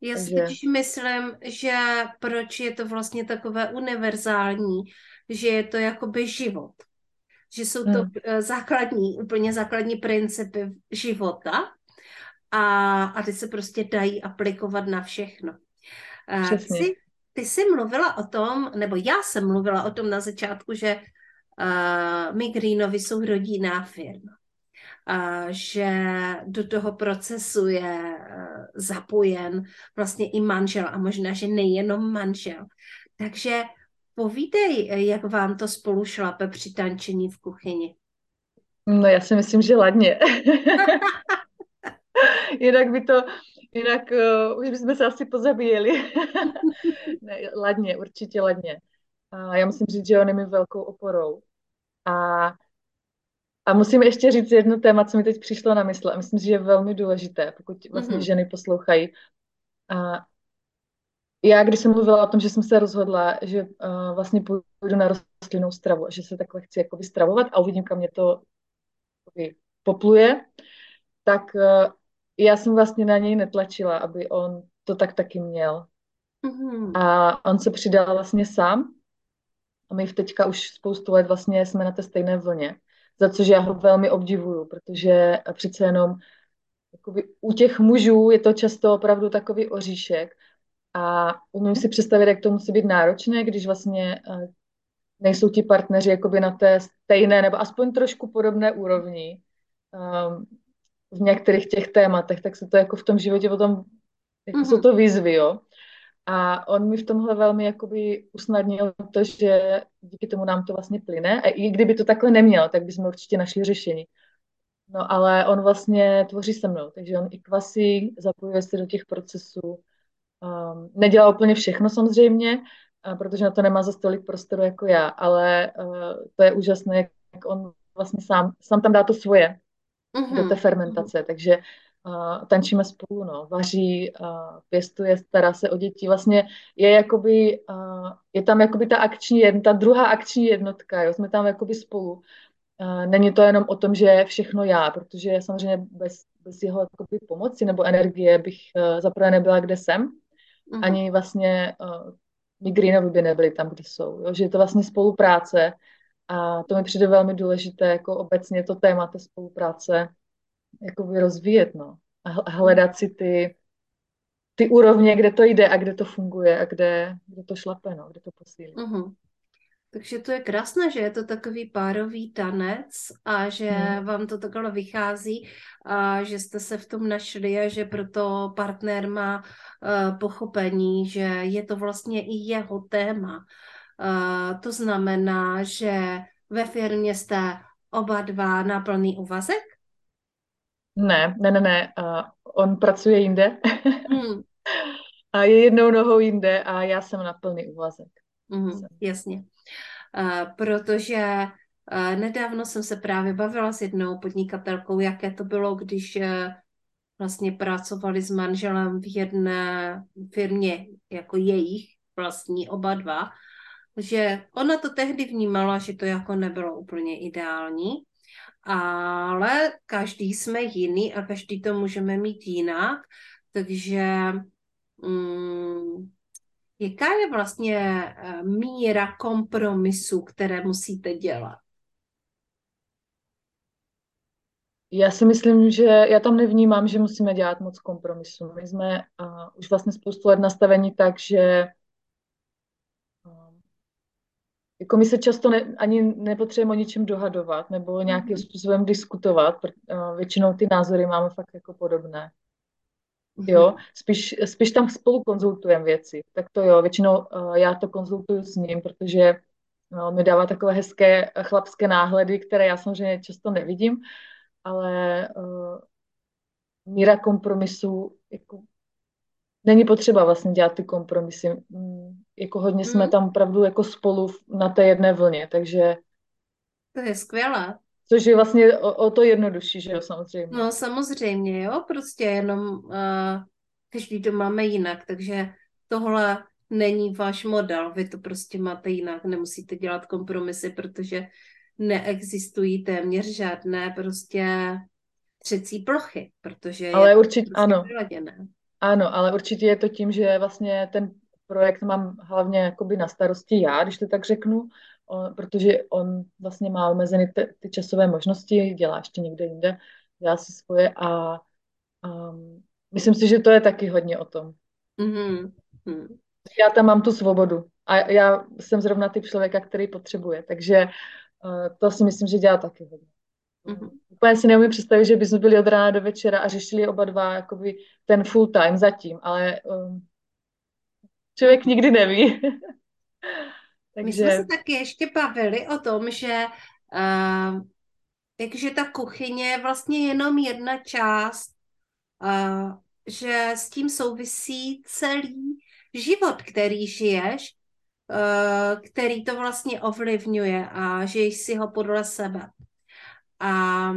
Já si Takže... myslím, že proč je to vlastně takové univerzální, že je to jakoby život že jsou to hmm. Eh, základní, úplně základní principy života a, a ty se prostě dají aplikovat na všechno. Přesně. Ty, ty jsi mluvila o tom, nebo já jsem mluvila o tom na začátku, že uh, my Greenovi jsou rodinná firma. A že do toho procesu je uh, zapojen vlastně i manžel a možná, že nejenom manžel. Takže Povídej, jak vám to spolu šlape při tančení v kuchyni. No já si myslím, že ladně. jinak by to, jinak uh, už bychom se asi pozabíjeli. ne, ladně, určitě ladně. A já musím říct, že on je mi velkou oporou. A A musím ještě říct jedno téma, co mi teď přišlo na mysl a myslím si, že je velmi důležité, pokud vlastně mm-hmm. ženy poslouchají. A já, když jsem mluvila o tom, že jsem se rozhodla, že uh, vlastně půjdu na rostlinnou stravu, že se takhle chci jako stravovat a uvidím, kam mě to popluje, tak uh, já jsem vlastně na něj netlačila, aby on to tak taky měl. Mm-hmm. A on se přidal vlastně sám a my v teďka už spoustu let vlastně jsme na té stejné vlně, za což já ho velmi obdivuju, protože přece jenom jakoby, u těch mužů je to často opravdu takový oříšek a umím si představit, jak to musí být náročné, když vlastně eh, nejsou ti partneři jakoby na té stejné nebo aspoň trošku podobné úrovni um, v některých těch tématech, tak se to jako v tom životě potom, jako mm-hmm. jsou to výzvy, jo. A on mi v tomhle velmi jakoby usnadnil to, že díky tomu nám to vlastně plyne. A i kdyby to takhle neměl, tak bychom určitě našli řešení. No ale on vlastně tvoří se mnou, takže on i kvasí, zapojuje se do těch procesů. Um, nedělá úplně všechno samozřejmě, uh, protože na to nemá za tolik prostoru jako já, ale uh, to je úžasné, jak on vlastně sám, sám tam dá to svoje mm-hmm. do té fermentace, takže uh, tančíme spolu, no, vaří, uh, pěstuje, stará se o děti, vlastně je jakoby, uh, je tam jakoby ta akční jednotka, ta druhá akční jednotka, jo, jsme tam jakoby spolu. Uh, není to jenom o tom, že je všechno já, protože samozřejmě bez, bez jeho jakoby pomoci nebo energie bych uh, zaprvé nebyla, kde jsem, uh-huh. ani vlastně uh, Greenovi by nebyli tam, kde jsou. Jo? Že je to vlastně spolupráce a to mi přijde velmi důležité, jako obecně to téma té spolupráce jakoby rozvíjet, no. A hledat si ty, ty úrovně, kde to jde a kde to funguje a kde, kde to šlape, no, kde to posílí. Uh-huh. Takže to je krásné, že je to takový párový tanec a že hmm. vám to takhle vychází a že jste se v tom našli a že proto partner má uh, pochopení, že je to vlastně i jeho téma. Uh, to znamená, že ve firmě jste oba dva na plný úvazek? Ne, ne, ne, ne. Uh, on pracuje jinde. Hmm. a je jednou nohou jinde a já jsem na plný úvazek. Mm, jasně. Uh, protože uh, nedávno jsem se právě bavila s jednou podnikatelkou, jaké to bylo, když uh, vlastně pracovali s manželem v jedné firmě, jako jejich vlastní oba dva, že ona to tehdy vnímala, že to jako nebylo úplně ideální, ale každý jsme jiný a každý to můžeme mít jinak, takže um, jaká je vlastně eh, míra kompromisu, které musíte dělat? Já si myslím, že já tam nevnímám, že musíme dělat moc kompromisu. My jsme uh, už vlastně spoustu let nastavení tak, že jako my se často ne, ani nepotřebujeme o ničem dohadovat nebo nějakým mhm. způsobem diskutovat, uh, většinou ty názory máme fakt jako podobné. Mhm. Jo, spíš, spíš tam spolu konzultujeme věci. Tak to jo, většinou uh, já to konzultuju s ním, protože no, mi dává takové hezké chlapské náhledy, které já samozřejmě často nevidím, ale uh, míra kompromisu jako není potřeba vlastně dělat ty kompromisy. Mm, jako hodně jsme hmm. tam opravdu jako spolu na té jedné vlně, takže... To je skvělé. Což je vlastně o, o to jednodušší, že jo, samozřejmě. No samozřejmě, jo, prostě jenom uh, každý to máme jinak, takže tohle není váš model, vy to prostě máte jinak, nemusíte dělat kompromisy, protože neexistují téměř žádné prostě třecí plochy, protože Ale je určitě, prostě ano. Vyladěné. Ano, ale určitě je to tím, že vlastně ten projekt mám hlavně jakoby na starosti já, když to tak řeknu, on, protože on vlastně má omezeny ty, ty časové možnosti, dělá ještě někde jinde, dělá si svoje a um, myslím si, že to je taky hodně o tom. Mm-hmm. Já tam mám tu svobodu a já jsem zrovna typ člověka, který potřebuje, takže uh, to si myslím, že dělá taky hodně. Mm-hmm. Úplně si neumím představit, že bychom byli od rána do večera a řešili oba dva jakoby ten full time zatím, ale um, člověk nikdy neví. Takže... My jsme se taky ještě bavili o tom, že uh, takže ta kuchyně je vlastně jenom jedna část, uh, že s tím souvisí celý život, který žiješ, uh, který to vlastně ovlivňuje a žiješ si ho podle sebe. A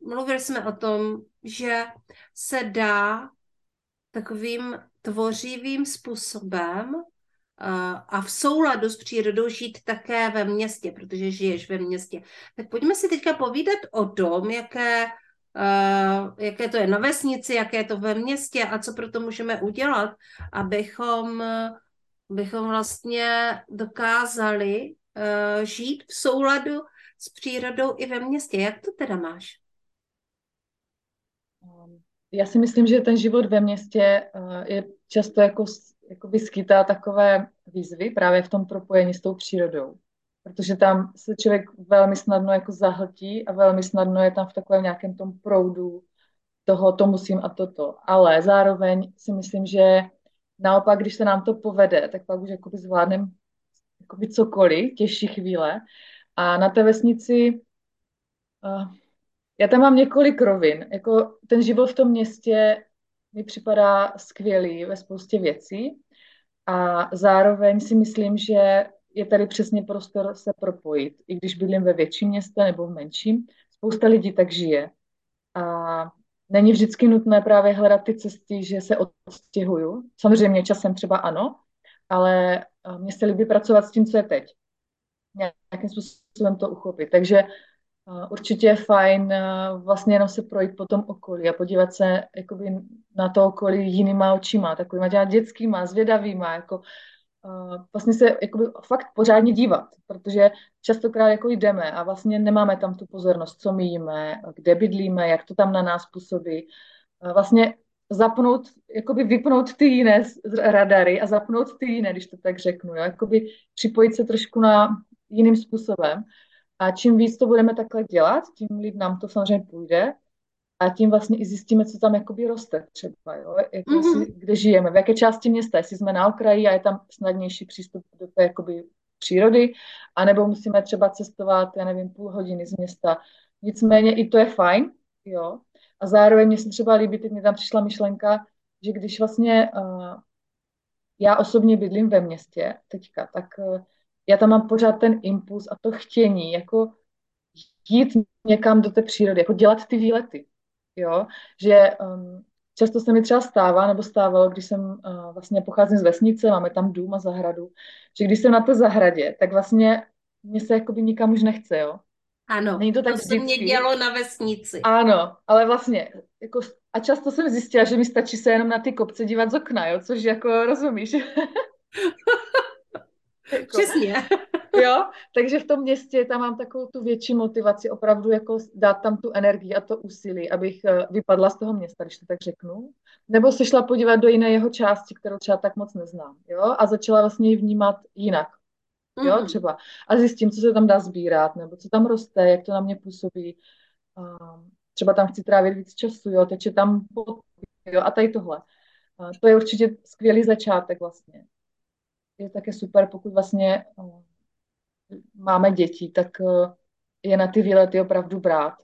mluvili jsme o tom, že se dá takovým tvořivým způsobem a v souladu s přírodou žít také ve městě, protože žiješ ve městě. Tak pojďme si teďka povídat o tom, jaké, uh, jaké to je na vesnici, jaké je to ve městě a co pro to můžeme udělat, abychom, abychom vlastně dokázali uh, žít v souladu s přírodou i ve městě. Jak to teda máš? Já si myslím, že ten život ve městě uh, je často jako jakoby skýtá takové výzvy právě v tom propojení s tou přírodou. Protože tam se člověk velmi snadno jako zahltí a velmi snadno je tam v takovém nějakém tom proudu toho, to musím a toto. Ale zároveň si myslím, že naopak, když se nám to povede, tak pak už jakoby zvládneme jakoby cokoliv, těžší chvíle. A na té vesnici uh, já tam mám několik rovin. Jako ten život v tom městě mi připadá skvělý ve spoustě věcí a zároveň si myslím, že je tady přesně prostor se propojit. I když bydlím ve větším městě nebo v menším, spousta lidí tak žije. A není vždycky nutné právě hledat ty cesty, že se odstěhuju. Samozřejmě časem třeba ano, ale mně se líbí pracovat s tím, co je teď. Nějakým způsobem to uchopit. Takže určitě je fajn vlastně jenom se projít po tom okolí a podívat se jakoby na to okolí jinýma očima, takovýma těma dětskýma, zvědavýma, jako vlastně se jakoby fakt pořádně dívat, protože častokrát jako jdeme a vlastně nemáme tam tu pozornost, co my jíme, kde bydlíme, jak to tam na nás působí. Vlastně zapnout, jakoby vypnout ty jiné radary a zapnout ty jiné, když to tak řeknu, jo? jakoby připojit se trošku na jiným způsobem a čím víc to budeme takhle dělat, tím líp nám to samozřejmě půjde a tím vlastně i zjistíme, co tam jakoby roste třeba, jo? Jak mm-hmm. si, kde žijeme, v jaké části města, jestli jsme na okraji a je tam snadnější přístup do té jakoby přírody, anebo musíme třeba cestovat, já nevím, půl hodiny z města. Nicméně i to je fajn, jo. A zároveň mě se třeba líbí, teď mi tam přišla myšlenka, že když vlastně uh, já osobně bydlím ve městě teďka, tak uh, já tam mám pořád ten impuls a to chtění, jako jít někam do té přírody, jako dělat ty výlety, jo, že um, často se mi třeba stává, nebo stávalo, když jsem uh, vlastně pocházím z vesnice, máme tam dům a zahradu, že když jsem na té zahradě, tak vlastně mě se jakoby nikam už nechce, jo. Ano, Není to, tak to se mě dělo na vesnici. Ano, ale vlastně, jako, a často jsem zjistila, že mi stačí se jenom na ty kopce dívat z okna, jo, což jako rozumíš. Jako, Přesně. jo, takže v tom městě tam mám takovou tu větší motivaci opravdu jako dát tam tu energii a to úsilí, abych eh, vypadla z toho města, když to tak řeknu. Nebo se šla podívat do jiné jeho části, kterou třeba tak moc neznám. Jo, a začala vlastně ji vnímat jinak. Jo, mm. třeba. A zjistím, co se tam dá sbírat, nebo co tam roste, jak to na mě působí. třeba tam chci trávit víc času, jo, teče tam jo, a tady tohle. to je určitě skvělý začátek vlastně je také super, pokud vlastně eh, máme děti, tak eh, je na ty výlety opravdu brát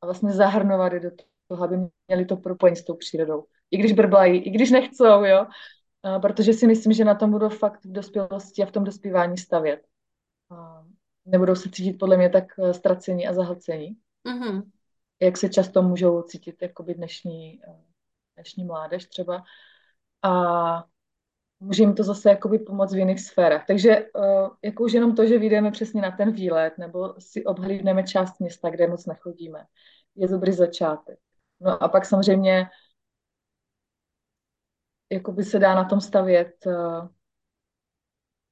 a vlastně zahrnovat je do toho, aby měli to propojení s tou přírodou. I když brblají, i když nechcou, jo. A protože si myslím, že na tom budou fakt v dospělosti a v tom dospívání stavět. A nebudou se cítit podle mě tak eh, ztracení a zahlcení, mm-hmm. jak se často můžou cítit jakoby dnešní, dnešní mládež třeba. A může jim to zase jakoby pomoct v jiných sférách. Takže uh, jako už jenom to, že vyjdeme přesně na ten výlet, nebo si obhlídneme část města, kde moc nechodíme, je dobrý začátek. No a pak samozřejmě jakoby se dá na tom stavět, uh,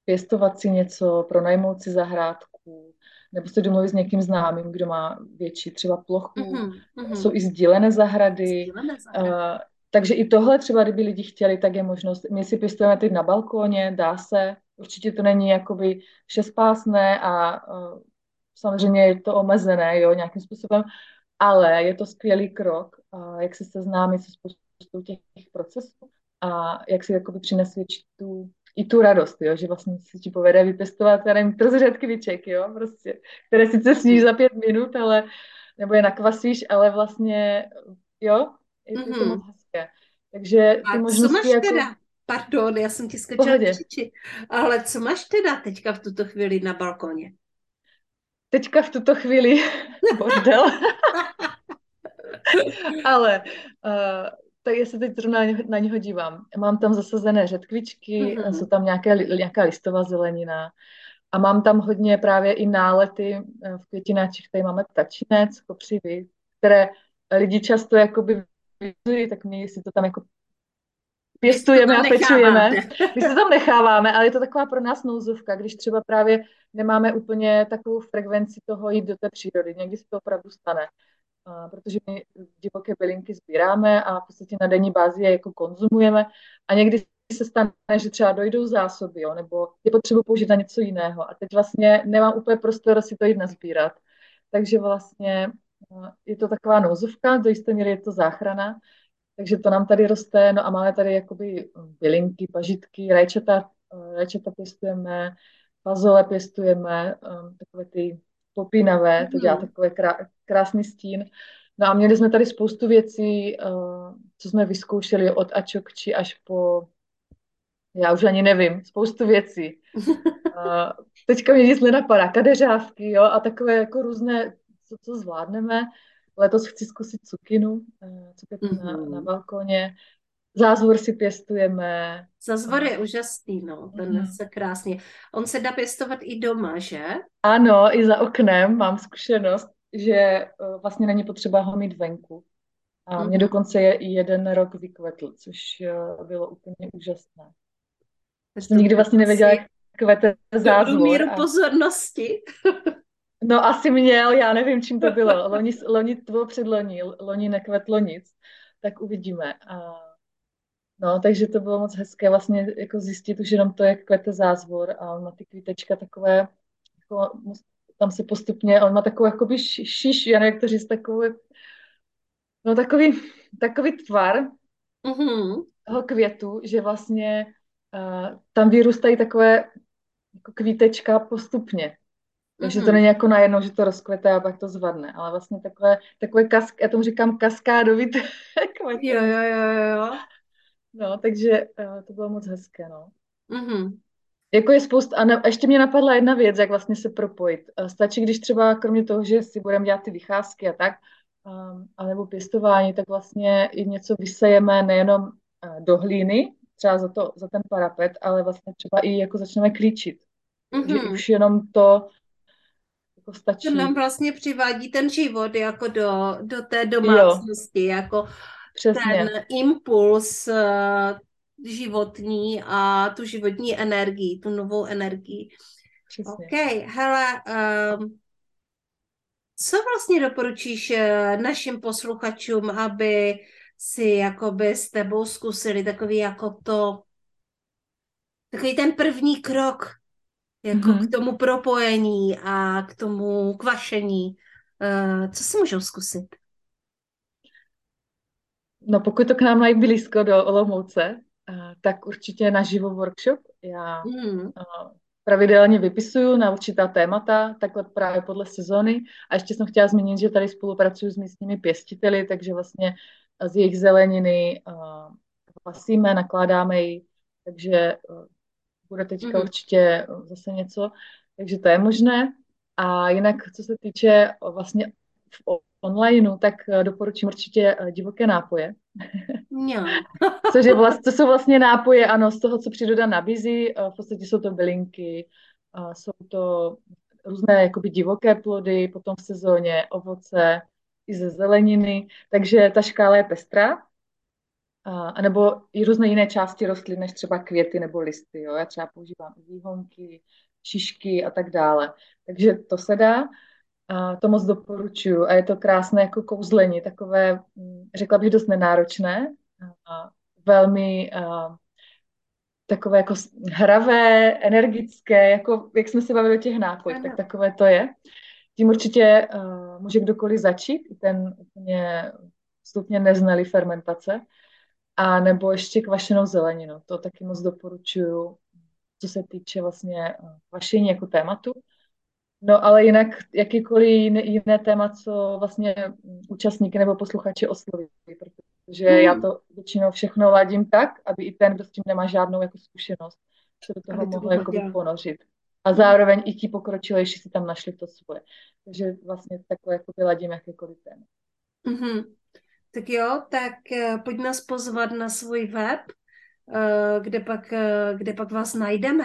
pěstovat si něco, pronajmout si zahrádku, nebo se domluvit s někým známým, kdo má větší třeba plochu. Mm-hmm. Jsou i sdílené zahrady. Sdílené zahrady. Uh, takže i tohle třeba, kdyby lidi chtěli, tak je možnost. My si pěstujeme teď na balkóně, dá se. Určitě to není jakoby všespásné a uh, samozřejmě je to omezené, jo, nějakým způsobem, ale je to skvělý krok, uh, jak se seznámit se spoustou těch procesů a jak si jakoby přinesvědčit tu, i tu radost, jo, že vlastně si ti povede vypěstovat, já nevím, kviček, jo, prostě, které sice sníš za pět minut, ale, nebo je nakvasíš, ale vlastně, jo, je, mm-hmm. to moc takže ty A co máš jako... teda? Pardon, já jsem ti skočila Ale co máš teda teďka v tuto chvíli na balkoně? teďka v tuto chvíli bordel. Ale uh, tak já se teď zrovna na, na něho dívám. Mám tam zasazené řetkvičky, mm-hmm. jsou tam nějaké, nějaká listová zelenina a mám tam hodně právě i nálety eh, v květináčích. Tady máme tačinec, kopřivy, které lidi často jakoby vyzují, tak my si to tam jako pěstujeme a pečujeme. My se tam necháváme, ale je to taková pro nás nouzovka, když třeba právě nemáme úplně takovou frekvenci toho jít do té přírody. Někdy se to opravdu stane. A protože my divoké bylinky sbíráme a v podstatě na denní bázi je jako konzumujeme a někdy se stane, že třeba dojdou zásoby, jo, nebo je potřeba použít na něco jiného a teď vlastně nemám úplně prostor si to jít nazbírat. Takže vlastně je to taková nouzovka, do jisté míry je to záchrana, takže to nám tady roste, no a máme tady jakoby bylinky, pažitky, rajčata, rajčata pěstujeme, fazole pěstujeme, um, takové ty popínavé, to dělá mhm. takový krá, krásný stín. No a měli jsme tady spoustu věcí, co jsme vyzkoušeli od ačokči až po, já už ani nevím, spoustu věcí. Teďka mě nic nenapadá, kadeřávky, jo, a takové jako různé, co, co zvládneme. Letos chci zkusit cukinu, uh, cukinu mm-hmm. na, na balkoně. Zázvor si pěstujeme. Zázvor je úžasný, no, ten mm. se krásně. On se dá pěstovat i doma, že? Ano, i za oknem mám zkušenost, že uh, vlastně není potřeba ho mít venku. A mě dokonce je i jeden rok vykvetl, což bylo úplně úžasné. Jsem nikdy vlastně nevěděla, jak kvete zázvor. míru a... pozornosti. no asi měl, já nevím, čím to bylo. Loni, loni to bylo předloni, loni nekvetlo nic. Tak uvidíme. A No, takže to bylo moc hezké vlastně jako zjistit už jenom to, jak kvete zázvor a on má ty kvítečka takové, jako, tam se postupně, on má takovou jakoby šiš, já nevím, jak to říct, takový, no takový, takový tvar mm-hmm. toho květu, že vlastně uh, tam vyrůstají takové jako kvítečka postupně. Takže mm-hmm. to není jako najednou, že to rozkvete a pak to zvadne, ale vlastně takové, takové kask, já tomu říkám kaskádový květ. Jo, jo, jo, jo. No, takže uh, to bylo moc hezké, no. Mm-hmm. Jako je spousta, a, ne, a ještě mě napadla jedna věc, jak vlastně se propojit. Uh, stačí, když třeba kromě toho, že si budeme dělat ty vycházky a tak, um, alebo pěstování, tak vlastně i něco vysejeme nejenom uh, do hlíny, třeba za, to, za ten parapet, ale vlastně třeba i jako začneme klíčit. Mm-hmm. Že už jenom to jako stačí. To nám vlastně přivádí ten život jako do, do té domácnosti, jo. jako Přesně. ten impuls eh, životní a tu životní energii, tu novou energii. Přesně. OK, hele, um, co vlastně doporučíš eh, našim posluchačům, aby si jakoby s tebou zkusili takový jako to, takový ten první krok jako mm-hmm. k tomu propojení a k tomu kvašení. Uh, co si můžou zkusit? No pokud to k nám mají blízko do Olomouce, tak určitě na živo workshop. Já mm. pravidelně vypisuju na určitá témata, takhle právě podle sezóny. A ještě jsem chtěla zmínit, že tady spolupracuju s místními pěstiteli, takže vlastně z jejich zeleniny pasíme, nakládáme ji, takže bude teďka mm. určitě zase něco. Takže to je možné. A jinak, co se týče vlastně v onlineu, tak eh, doporučím určitě eh, divoké nápoje. Jo. Což je vlast, to jsou vlastně nápoje, ano, z toho, co příroda nabízí. Eh, v podstatě jsou to bylinky, jsou to různé jakoby divoké plody, potom v sezóně ovoce i ze zeleniny, takže ta škála je pestrá. A, nebo i různé jiné části rostlin, než třeba květy nebo listy. Jo? Já třeba používám výhonky, šišky a tak dále. Takže to se dá. A to moc doporučuju. A je to krásné jako kouzlení, takové, mm, řekla bych, dost nenáročné. A velmi a, takové jako hravé, energické, jako jak jsme se bavili o těch nápojích, tak takové to je. Tím určitě uh, může kdokoliv začít, i ten úplně stupně neznalý fermentace, a nebo ještě kvašenou zeleninu. To taky moc doporučuju, co se týče vlastně kvašení jako tématu. No ale jinak jakýkoliv jiné, jiné téma, co vlastně účastníky nebo posluchači osloví, protože hmm. já to většinou všechno ladím tak, aby i ten, kdo s tím nemá žádnou jako zkušenost, se do toho mohl jako ponořit. a zároveň i ti pokročilejší si tam našli to svoje. Takže vlastně takhle jako vyladím jakékoliv téma. Mm-hmm. Tak jo, tak uh, pojď nás pozvat na svůj web, uh, kde, pak, uh, kde pak vás najdeme.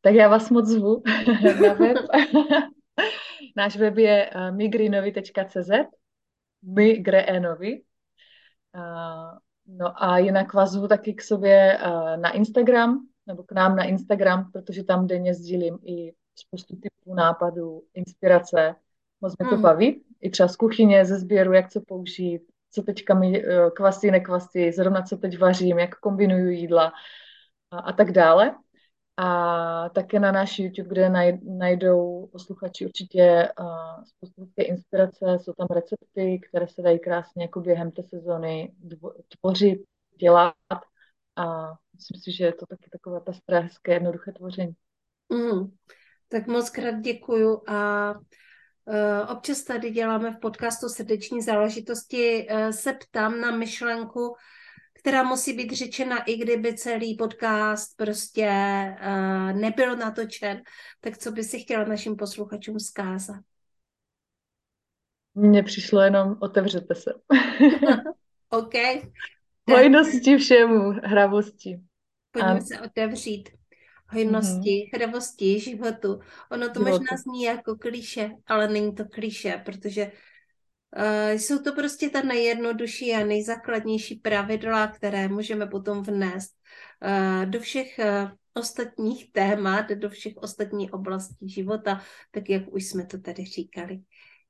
Tak já vás moc zvu na web. Náš web je migrinovi.cz migrenovi. No a jinak vás zvu taky k sobě na Instagram, nebo k nám na Instagram, protože tam denně sdílím i spoustu typů, nápadů, inspirace. Moc mě to mm. baví. I třeba z kuchyně, ze sběru, jak co použít, co teďka mi kvasí, nekvasí, zrovna co teď vařím, jak kombinuju jídla a, a tak dále. A také na náš YouTube, kde najdou posluchači určitě uh, spoustu inspirace, jsou tam recepty, které se dají krásně jako během té sezony tvořit, dělat a myslím si, že je to taky takové pestré, hezké, jednoduché tvoření. Mm, tak moc krát děkuju a občas tady děláme v podcastu srdeční záležitosti, uh, se ptám na myšlenku, která musí být řečena, i kdyby celý podcast prostě uh, nebyl natočen, tak co by si chtěla našim posluchačům zkázat? Mně přišlo jenom otevřete se. OK. Hojnosti všemu, hravosti. Pojďme a... se otevřít hojnosti, mm-hmm. hravosti, životu. Ono to životu. možná zní jako kliše, ale není to kliše, protože uh, jsou to prostě ta nejjednodušší a nejzákladnější pravidla, které můžeme potom vnést uh, do všech uh, ostatních témat, do všech ostatních oblastí života, tak jak už jsme to tady říkali.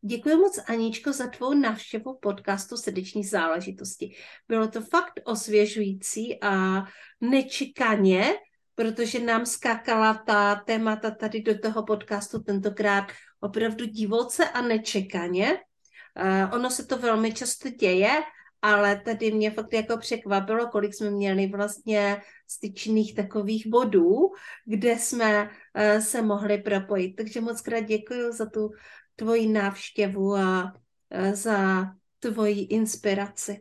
Děkuji moc, Aničko, za tvou návštěvu podcastu Srdeční záležitosti. Bylo to fakt osvěžující a nečekaně, protože nám skákala ta témata tady do toho podcastu tentokrát opravdu divoce a nečekaně. Uh, ono se to velmi často děje, ale tady mě fakt jako překvapilo, kolik jsme měli vlastně styčných takových bodů, kde jsme uh, se mohli propojit. Takže moc krát děkuji za tu tvoji návštěvu a za tvoji inspiraci.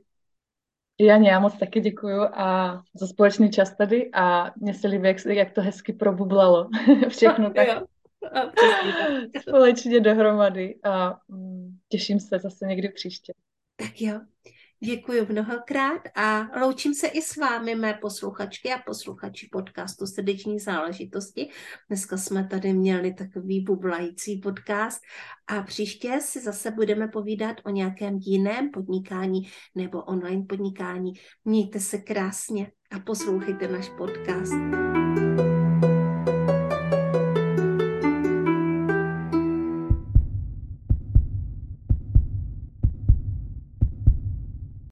Janě, já moc taky děkuju a za společný čas tady a mě se líbí, jak, jak to hezky probublalo. Všechno tak, společně dohromady a mm, těším se zase někdy příště. Tak jo. Děkuji mnohokrát a loučím se i s vámi, mé posluchačky a posluchači podcastu Srdeční záležitosti. Dneska jsme tady měli takový bublající podcast a příště si zase budeme povídat o nějakém jiném podnikání nebo online podnikání. Mějte se krásně a poslouchejte náš podcast.